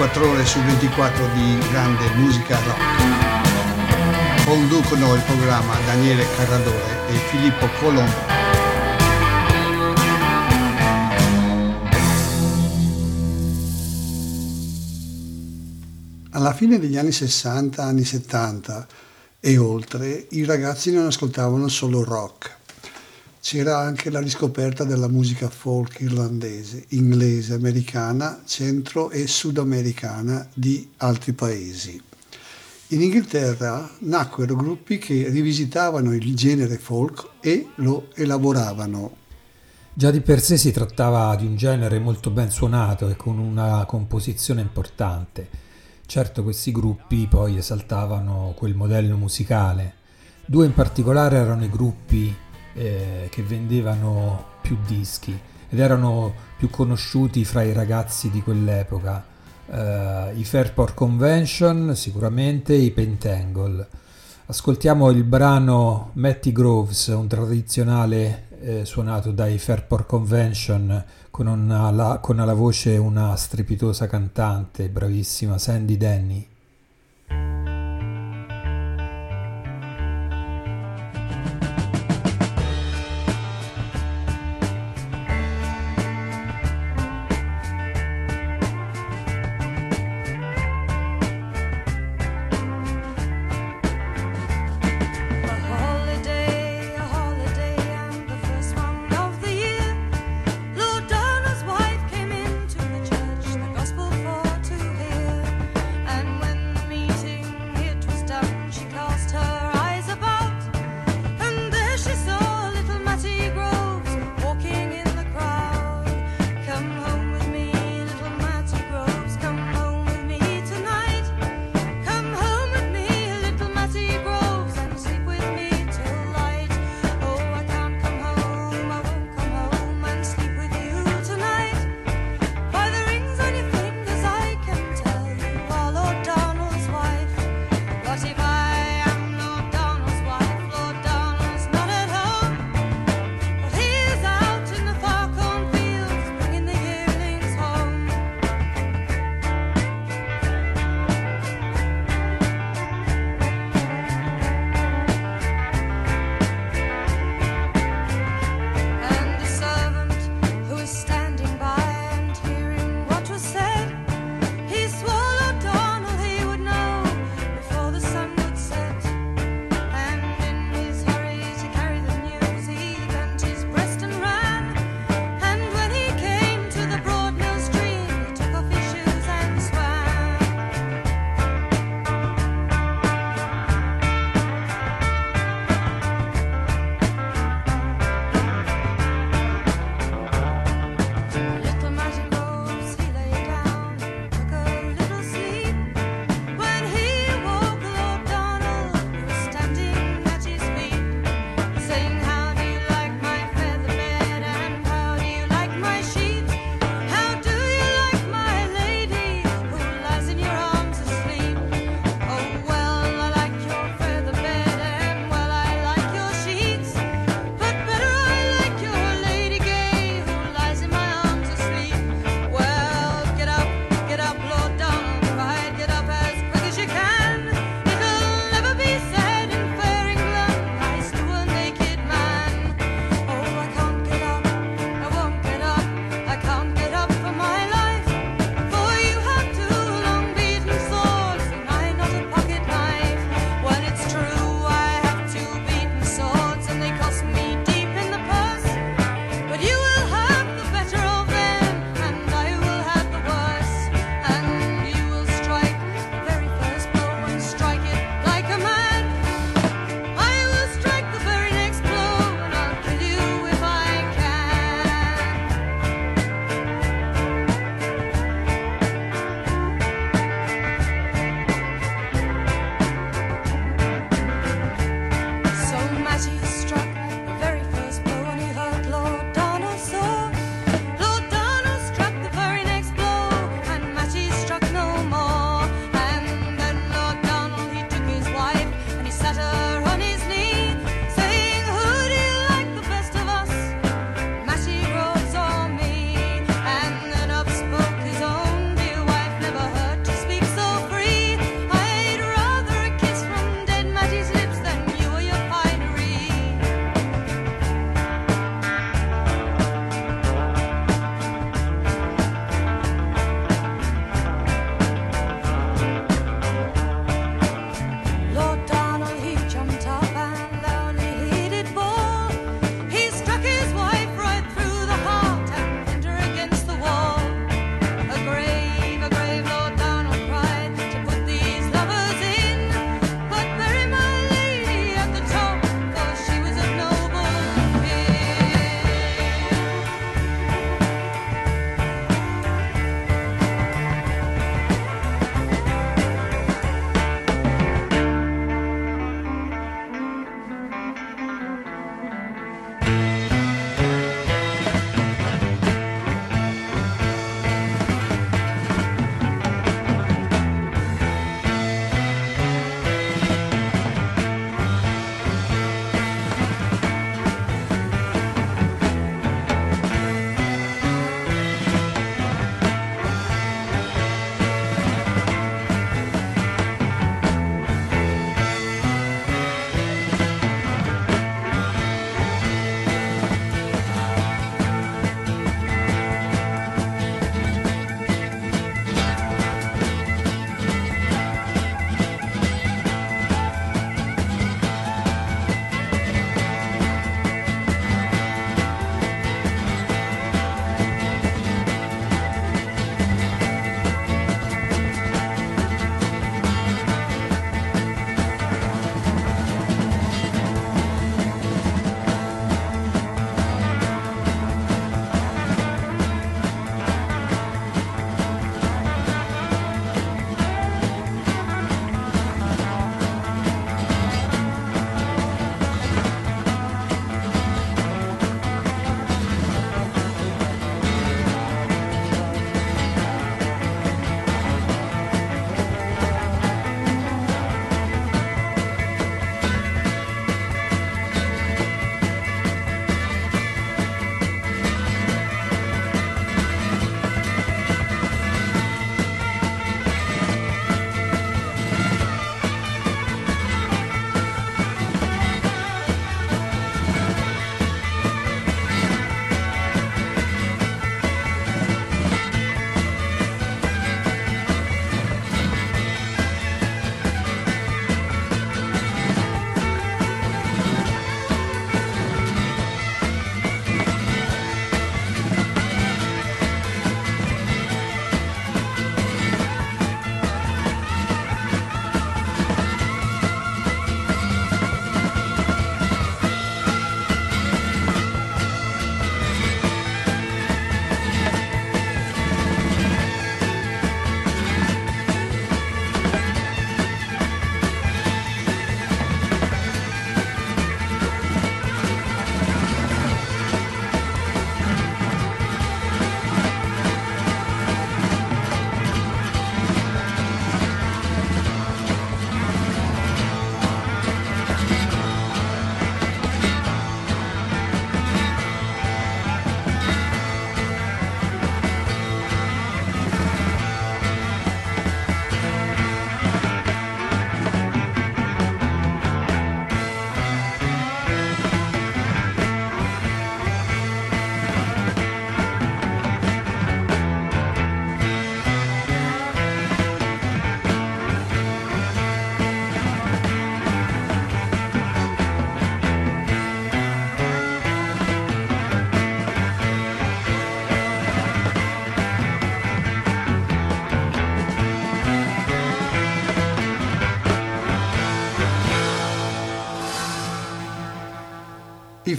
24 ore su 24 di grande musica rock. Conducono il programma Daniele Carradore e Filippo Colombo. Alla fine degli anni 60, anni 70 e oltre, i ragazzi non ascoltavano solo rock. C'era anche la riscoperta della musica folk irlandese, inglese, americana, centro e sudamericana di altri paesi. In Inghilterra nacquero gruppi che rivisitavano il genere folk e lo elaboravano. Già di per sé si trattava di un genere molto ben suonato e con una composizione importante. Certo questi gruppi poi esaltavano quel modello musicale. Due in particolare erano i gruppi eh, che vendevano più dischi ed erano più conosciuti fra i ragazzi di quell'epoca. Eh, I Fairport Convention sicuramente, i Pentangle. Ascoltiamo il brano Matty Groves, un tradizionale eh, suonato dai Fairport Convention con, una, la, con alla voce una strepitosa cantante, bravissima, Sandy Denny.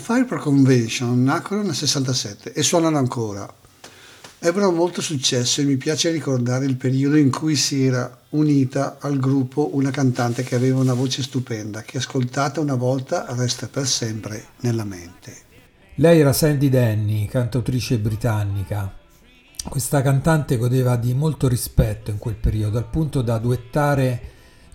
Firepower Convention nacquero nel 67 e suonano ancora. Ebbero molto successo e mi piace ricordare il periodo in cui si era unita al gruppo una cantante che aveva una voce stupenda, che ascoltata una volta resta per sempre nella mente. Lei era Sandy Denny, cantautrice britannica. Questa cantante godeva di molto rispetto in quel periodo, al punto da duettare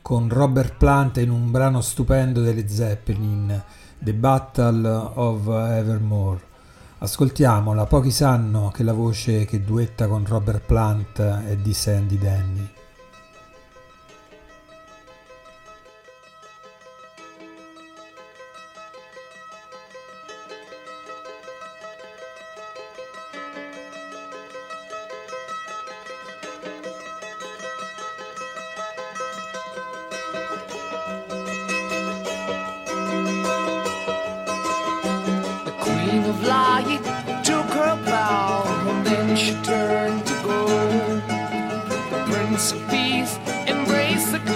con Robert Plant in un brano stupendo delle Zeppelin. The Battle of Evermore. Ascoltiamola, pochi sanno che la voce che duetta con Robert Plant è di Sandy Denny. peace. Embrace the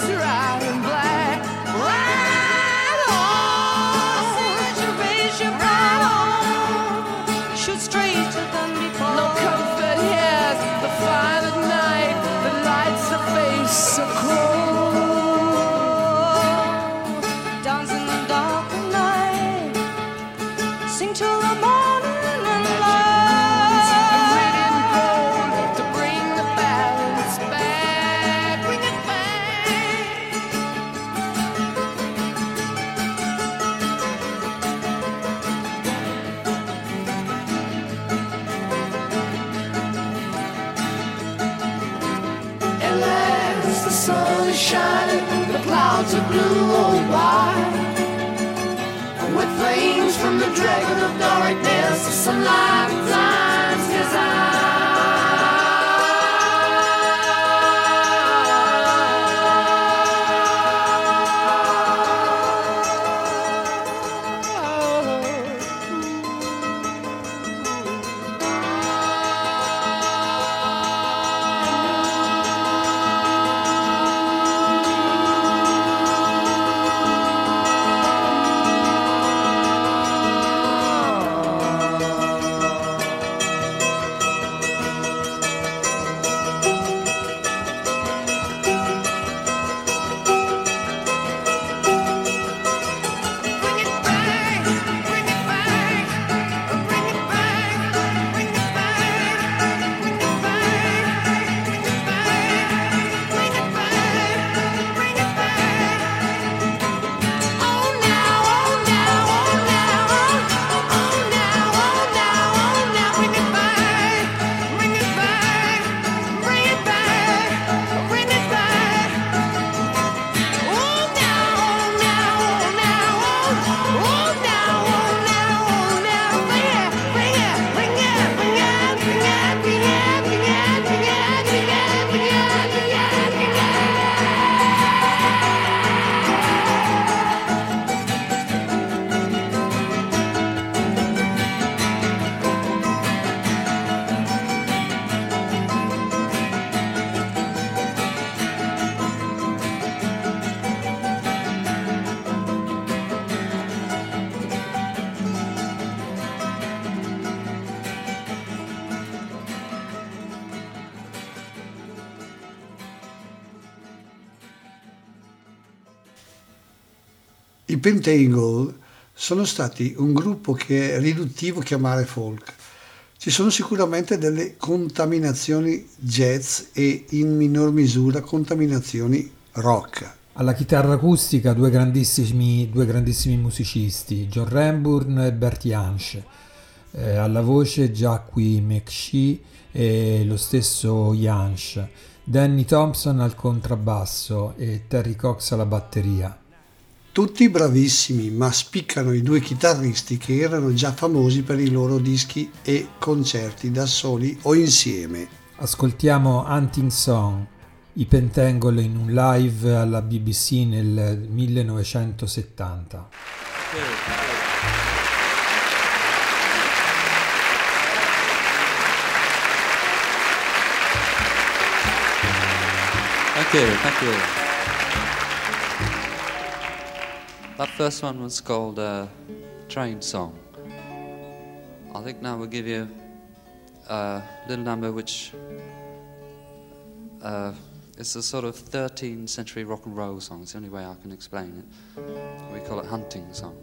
clouds of blue rolling by. With flames from the dragon of darkness, the sunlight flies. Pentangle sono stati un gruppo che è riduttivo chiamare folk. Ci sono sicuramente delle contaminazioni jazz e in minor misura contaminazioni rock. Alla chitarra acustica due grandissimi, due grandissimi musicisti, John Ramburn e Bert Jansch. Eh, alla voce Jacqui McShee e lo stesso Jansch. Danny Thompson al contrabbasso e Terry Cox alla batteria. Tutti bravissimi, ma spiccano i due chitarristi che erano già famosi per i loro dischi e concerti da soli o insieme. Ascoltiamo Hunting Song, i Pentangle in un live alla BBC nel 1970. Thank you, thank you. That first one was called uh, Train Song. I think now we'll give you a little number which uh, is a sort of 13th century rock and roll song. It's the only way I can explain it. We call it Hunting Song.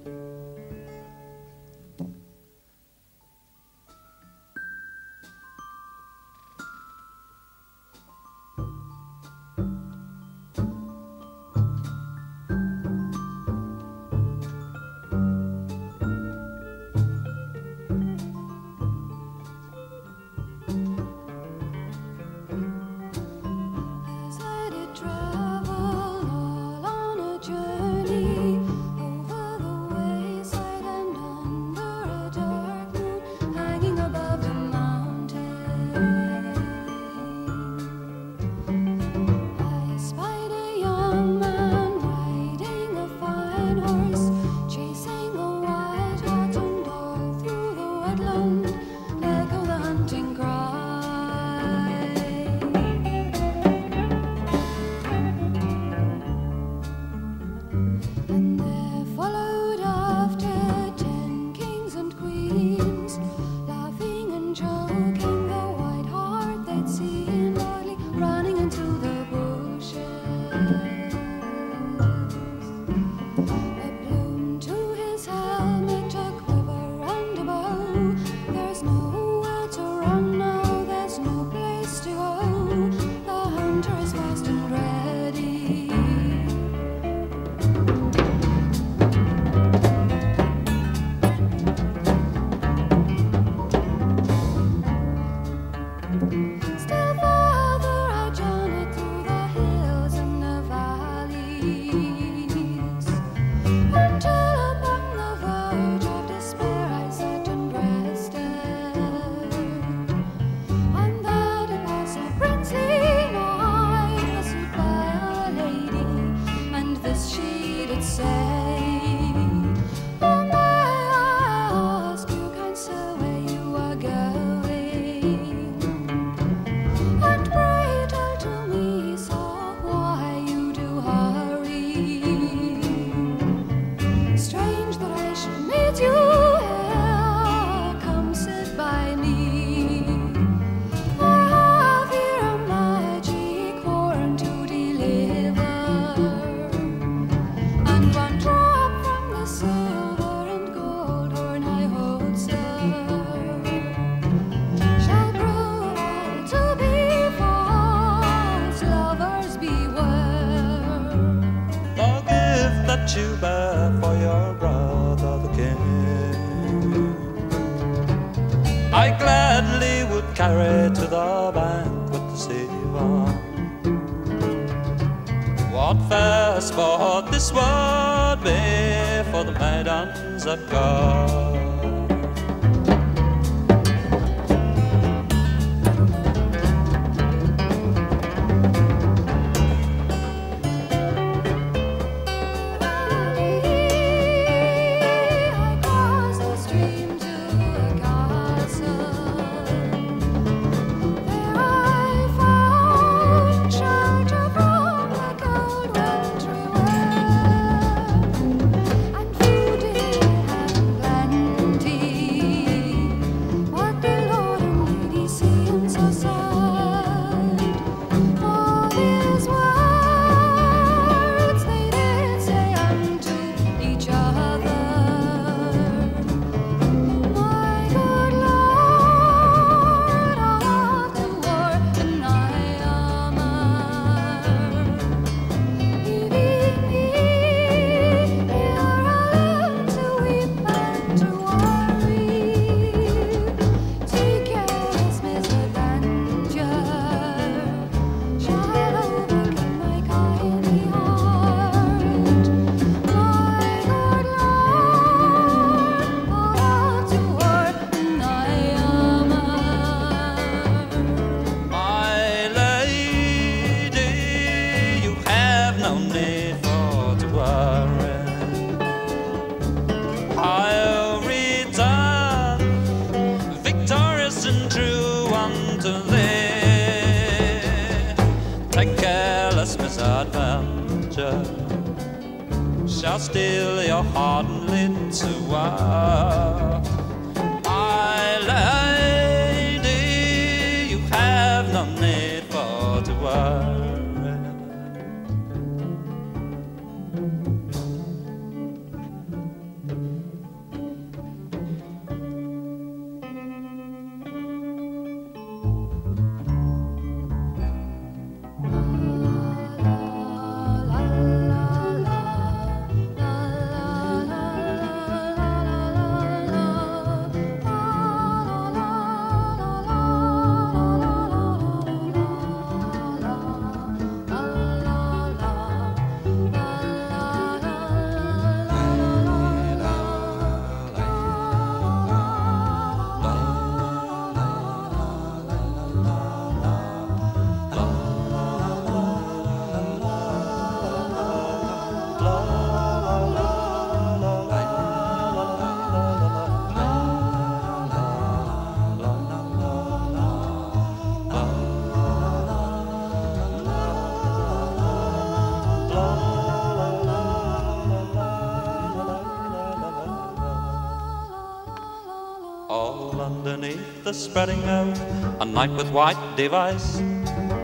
The spreading oak, a knight with white device.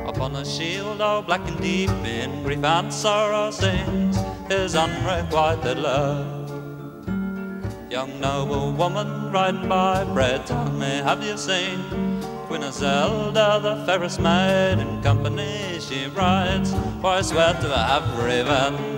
Upon a shield all black and deep in grief and sorrow sings his unrequited love. Young noble woman riding by, pray tell me, have you seen Queen Zelda, the fairest maid in company she rides? For I swear to have revenge.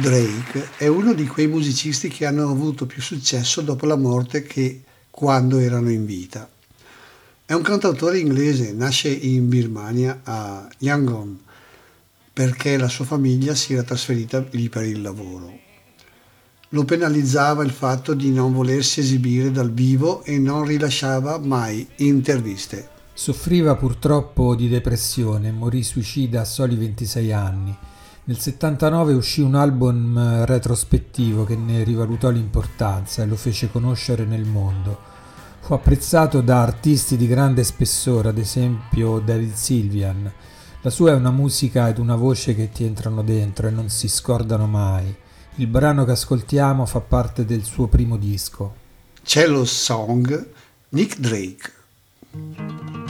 Drake è uno di quei musicisti che hanno avuto più successo dopo la morte che quando erano in vita. È un cantautore inglese, nasce in Birmania a Yangon perché la sua famiglia si era trasferita lì per il lavoro. Lo penalizzava il fatto di non volersi esibire dal vivo e non rilasciava mai interviste. Soffriva purtroppo di depressione morì suicida a soli 26 anni. Nel 79 uscì un album eh, retrospettivo che ne rivalutò l'importanza e lo fece conoscere nel mondo. Fu apprezzato da artisti di grande spessore, ad esempio David Sylvian. La sua è una musica ed una voce che ti entrano dentro e non si scordano mai. Il brano che ascoltiamo fa parte del suo primo disco. Cello Song, Nick Drake.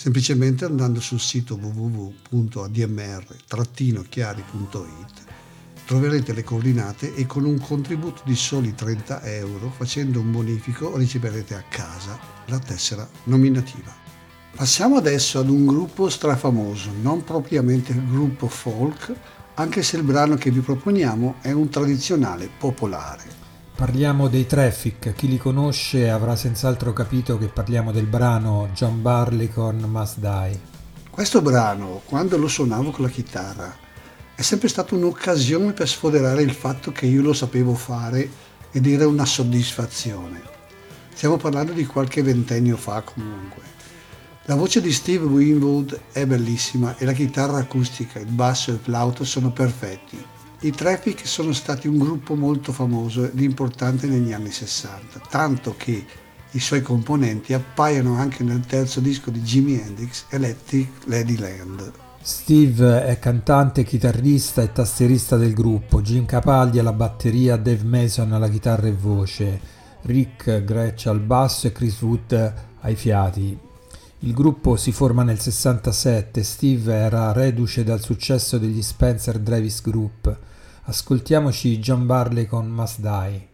Semplicemente andando sul sito www.admr-chiari.it troverete le coordinate e con un contributo di soli 30 euro facendo un bonifico riceverete a casa la tessera nominativa. Passiamo adesso ad un gruppo strafamoso, non propriamente il gruppo folk, anche se il brano che vi proponiamo è un tradizionale popolare. Parliamo dei Traffic, chi li conosce avrà senz'altro capito che parliamo del brano John Barleycorn Must Die. Questo brano, quando lo suonavo con la chitarra, è sempre stata un'occasione per sfoderare il fatto che io lo sapevo fare ed era una soddisfazione. Stiamo parlando di qualche ventennio fa comunque. La voce di Steve Winwood è bellissima e la chitarra acustica, il basso e il flauto sono perfetti. I Traffic sono stati un gruppo molto famoso ed importante negli anni 60, tanto che i suoi componenti appaiono anche nel terzo disco di Jimi Hendrix, Electric Ladyland. Steve è cantante, chitarrista e tastierista del gruppo, Jim Capaldi alla batteria, Dave Mason alla chitarra e voce, Rick Gretsch al basso e Chris Wood ai fiati. Il gruppo si forma nel 67, Steve era reduce dal successo degli Spencer Davis Group. Ascoltiamoci John Barley con Must Die.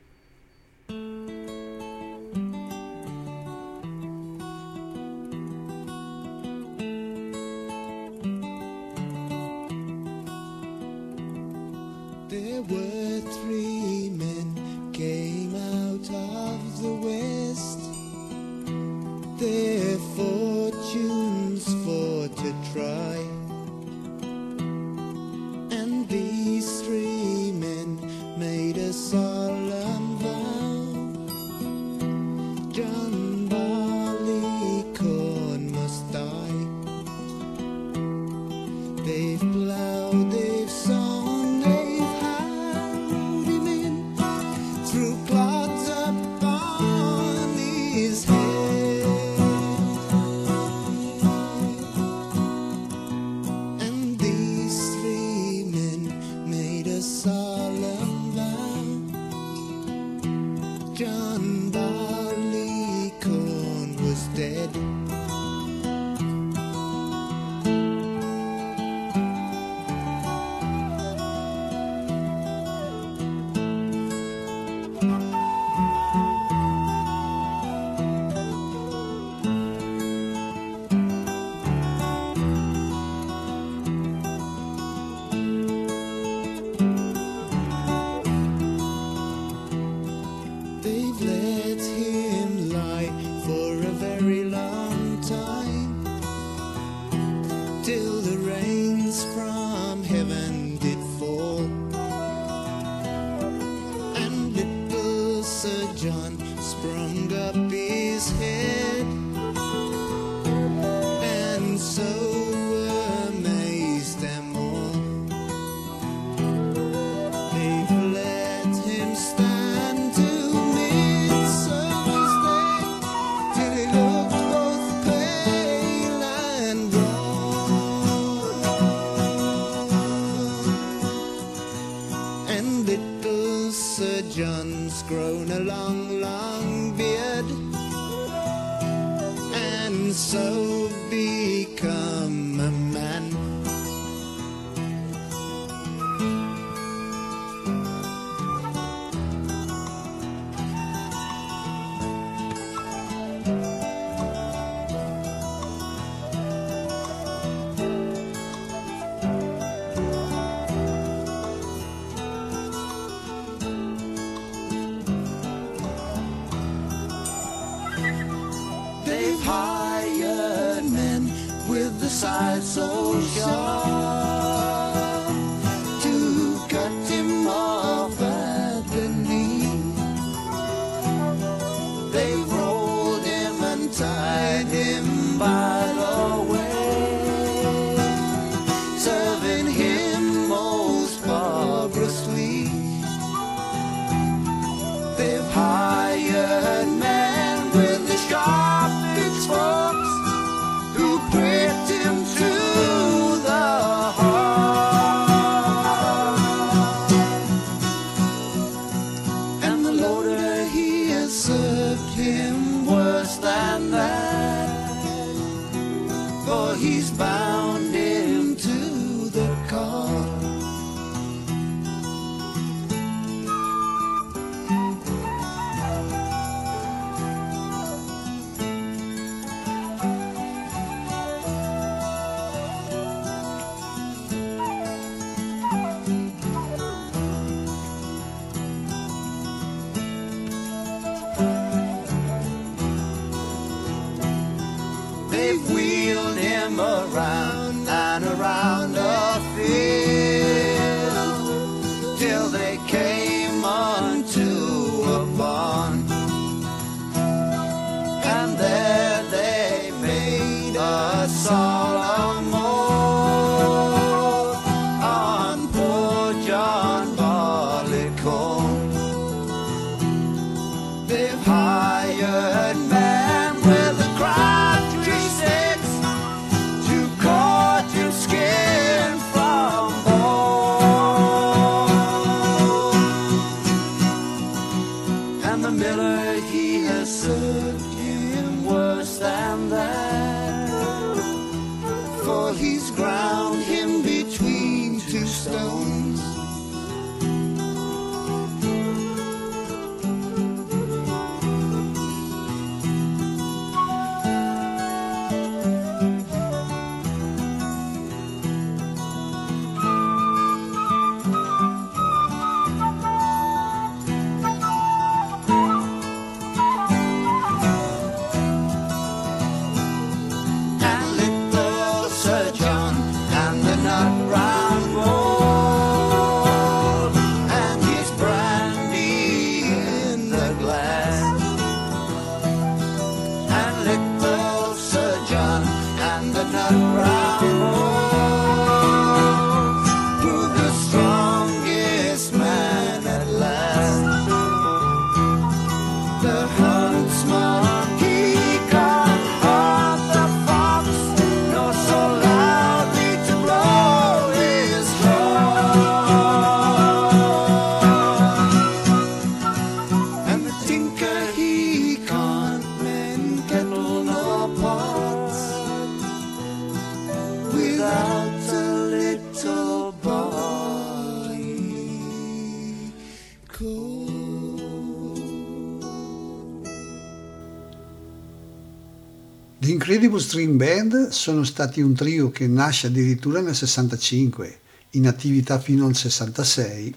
Incredible String Band sono stati un trio che nasce addirittura nel 65, in attività fino al 66,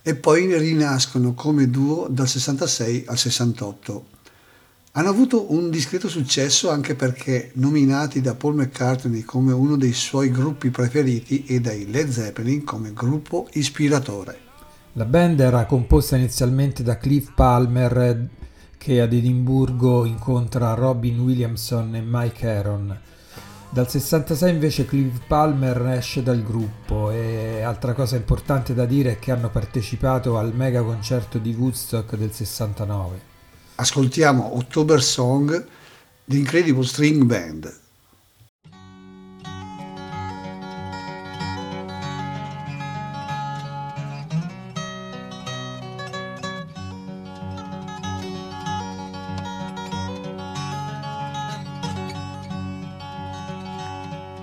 e poi rinascono come duo dal 66 al 68. Hanno avuto un discreto successo anche perché nominati da Paul McCartney come uno dei suoi gruppi preferiti e dai Led Zeppelin come gruppo ispiratore. La band era composta inizialmente da Cliff Palmer che ad Edimburgo incontra Robin Williamson e Mike Aaron. Dal 66 invece Cliff Palmer esce dal gruppo e altra cosa importante da dire è che hanno partecipato al mega concerto di Woodstock del 69. Ascoltiamo October Song, The Incredible String Band.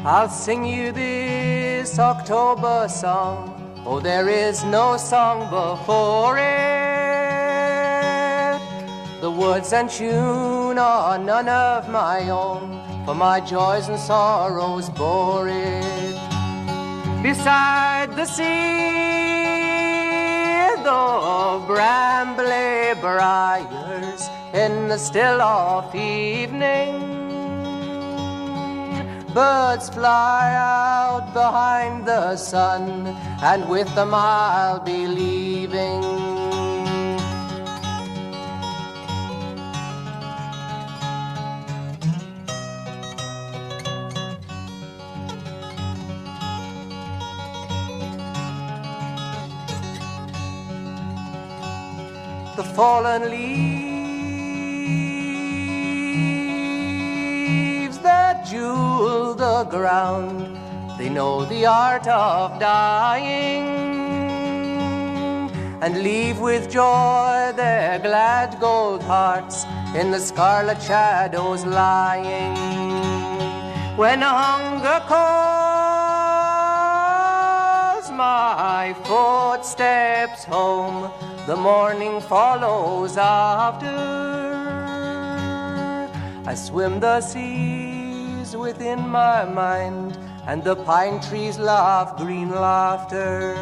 I'll sing you this October song. Oh, there is no song before it. The words and tune are none of my own, for my joys and sorrows bore it. Beside the sea, the brambly briars in the still of evening. Birds fly out behind the sun, and with them I'll be leaving. The fallen leaves jewel the ground, they know the art of dying and leave with joy their glad gold hearts in the scarlet shadows lying. When hunger calls my footsteps home, the morning follows after. I swim the within my mind, and the pine trees laugh green laughter.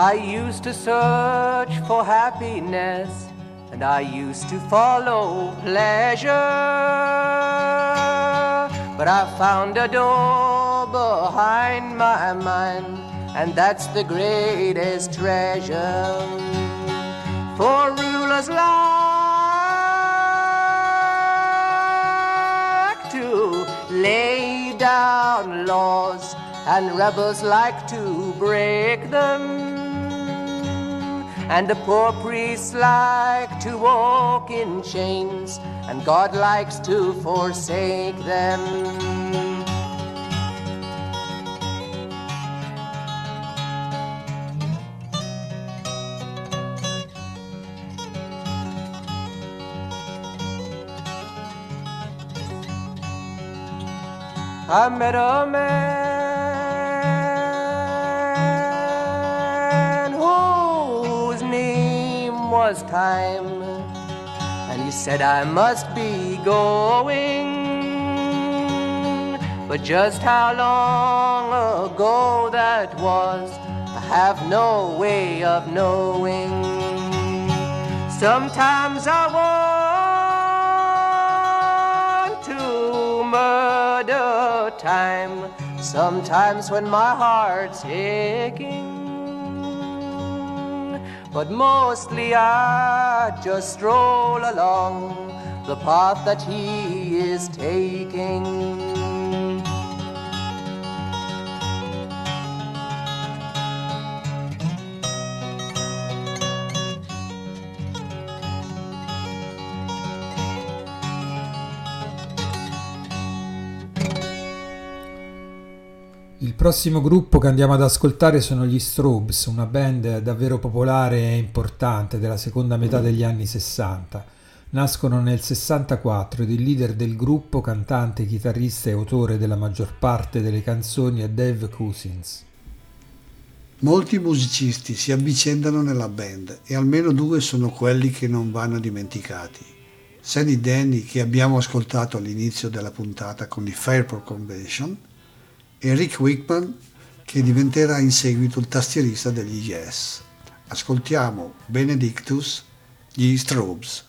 I used to search for happiness and I used to follow pleasure. But I found a door behind my mind, and that's the greatest treasure. For rulers like to lay down laws, and rebels like to break them. And the poor priests like to walk in chains, and God likes to forsake them. I met a man was Time, and he said I must be going. But just how long ago that was, I have no way of knowing. Sometimes I want to murder time. Sometimes when my heart's aching. But mostly I just stroll along the path that he is taking. Prossimo gruppo che andiamo ad ascoltare sono gli Strobes, una band davvero popolare e importante della seconda metà degli anni 60. Nascono nel 64 ed il leader del gruppo, cantante, chitarrista e autore della maggior parte delle canzoni è Dave Cousins. Molti musicisti si avvicendano nella band e almeno due sono quelli che non vanno dimenticati. Sandy Denny che abbiamo ascoltato all'inizio della puntata con i Fairport Convention e Wickman che diventerà in seguito il tastierista degli Yes. Ascoltiamo Benedictus, gli Strobes.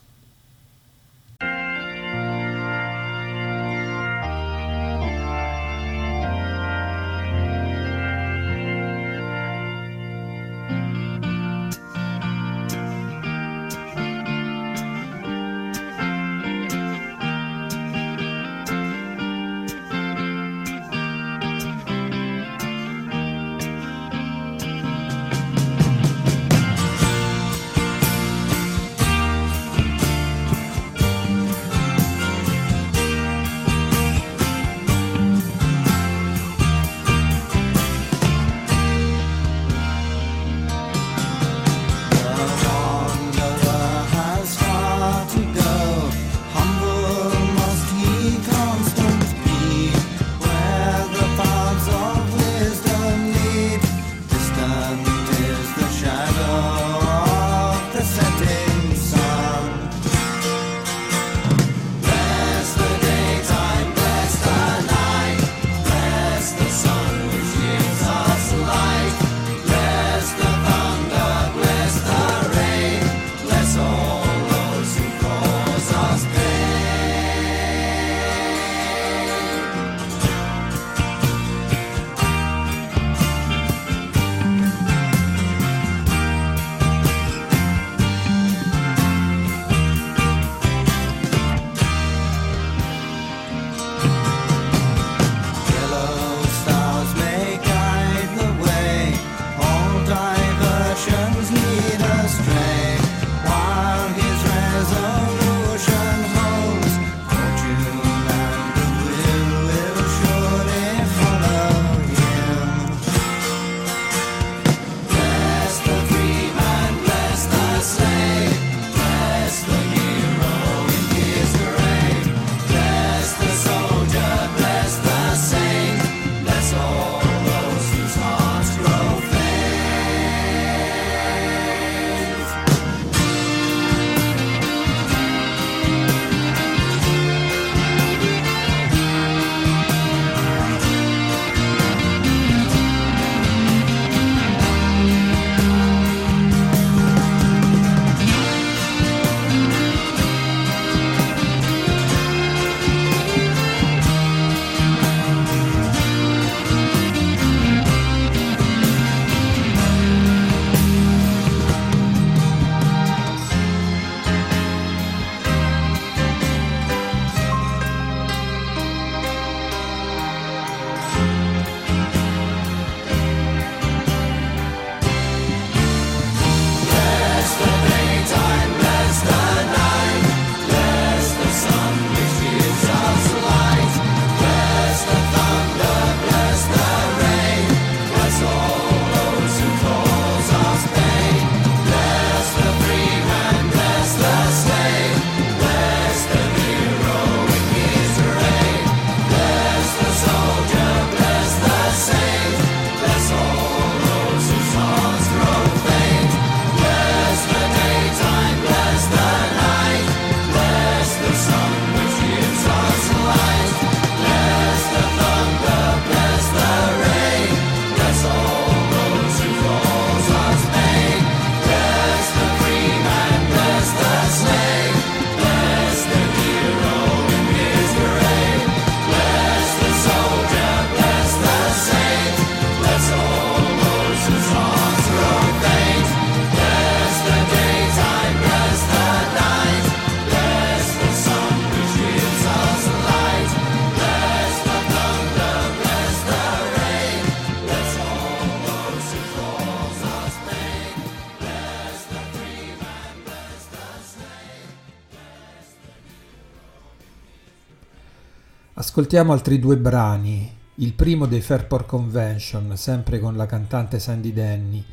Ascoltiamo altri due brani, il primo dei Fairport Convention, sempre con la cantante Sandy Denny,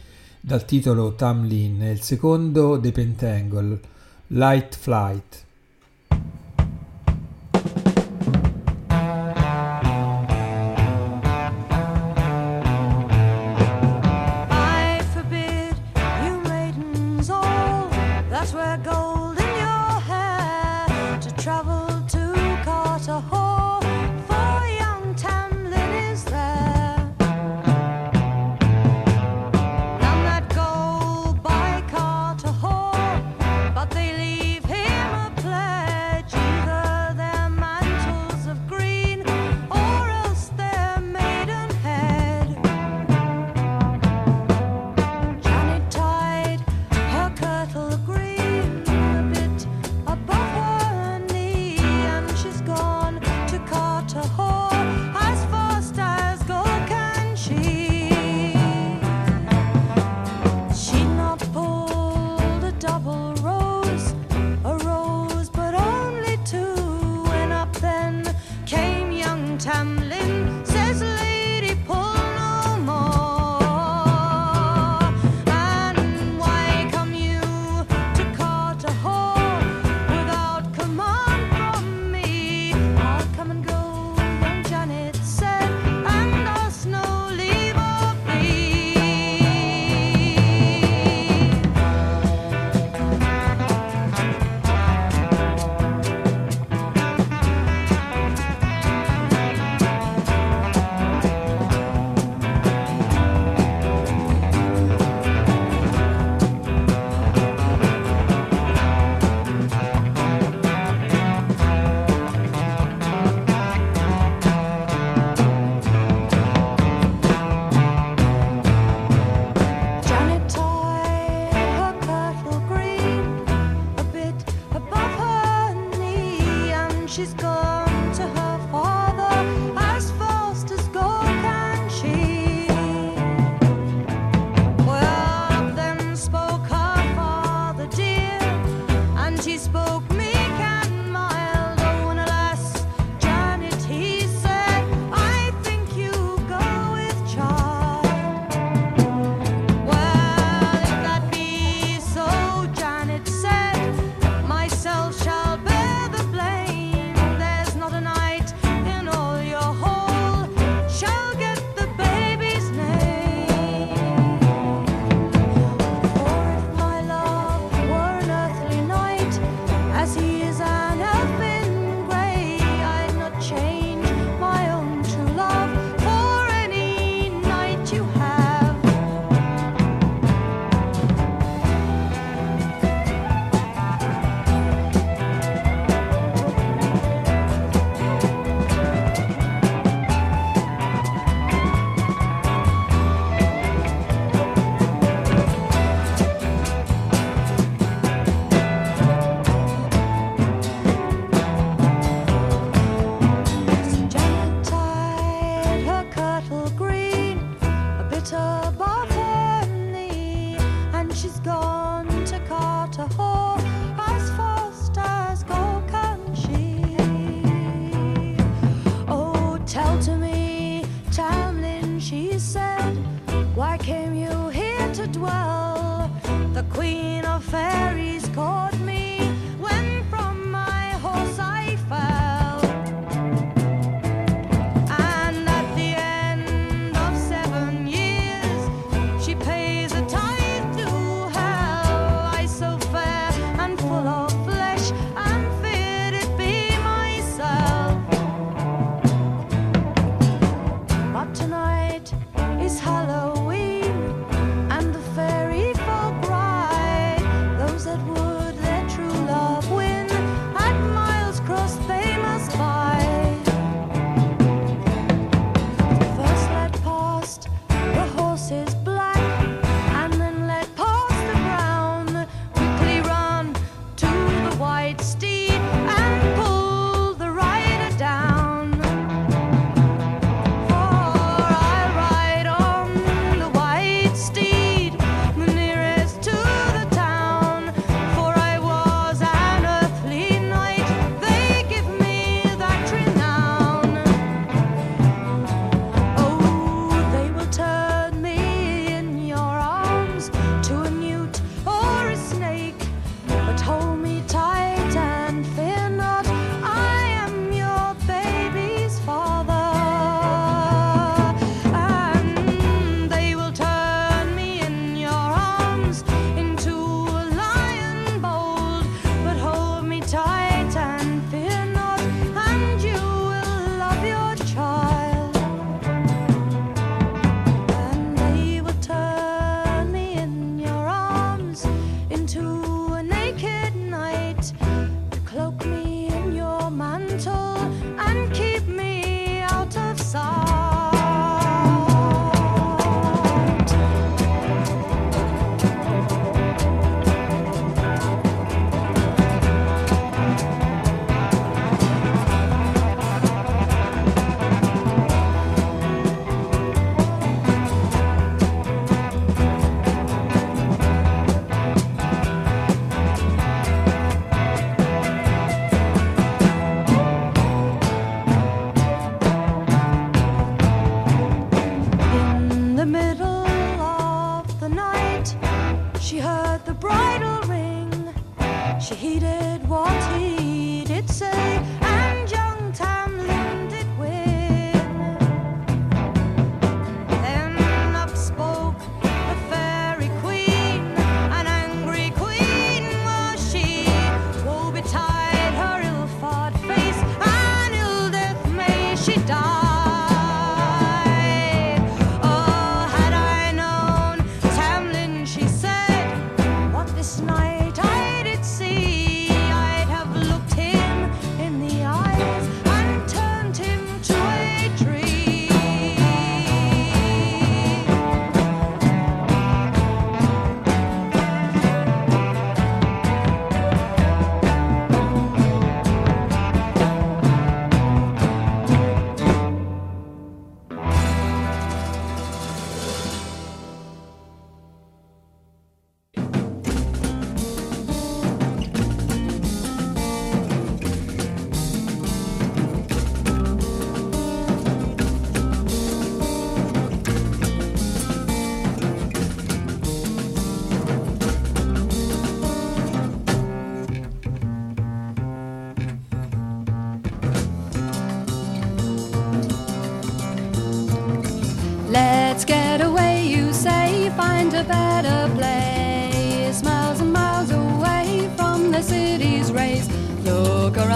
dal titolo Tamlin, e il secondo dei Pentangle, Light Flight. Travel.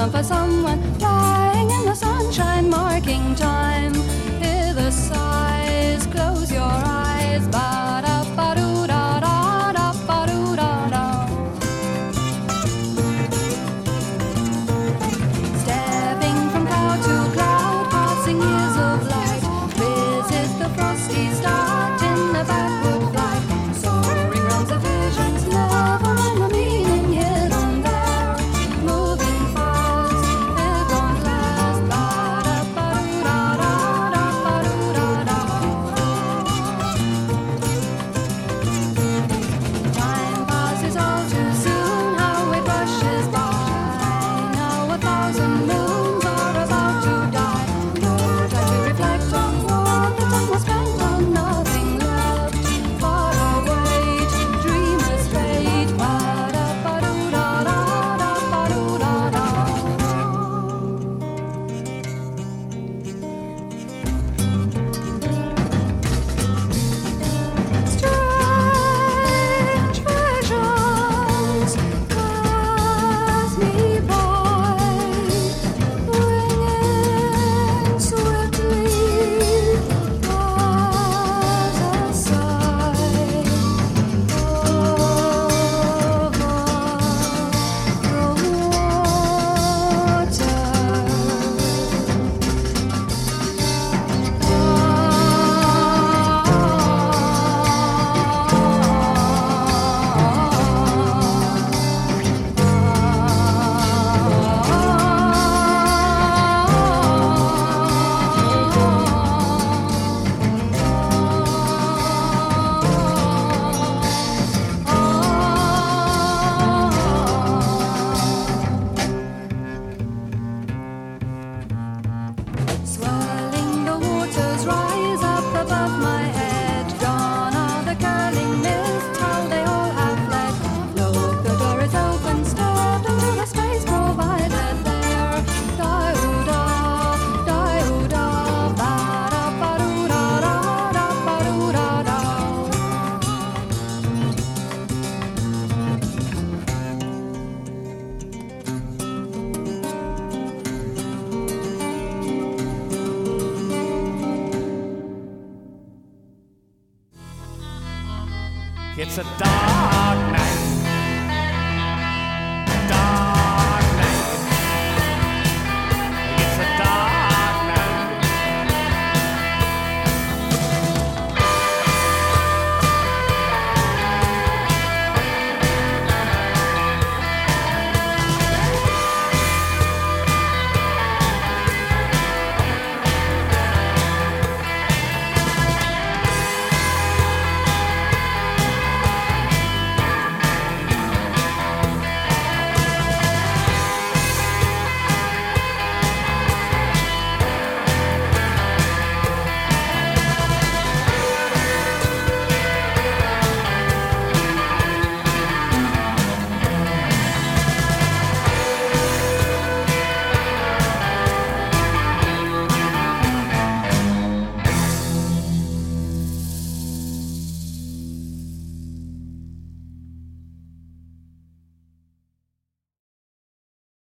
down for someone lying in the sunshine, marking time. Hear the sighs, close your eyes, but up.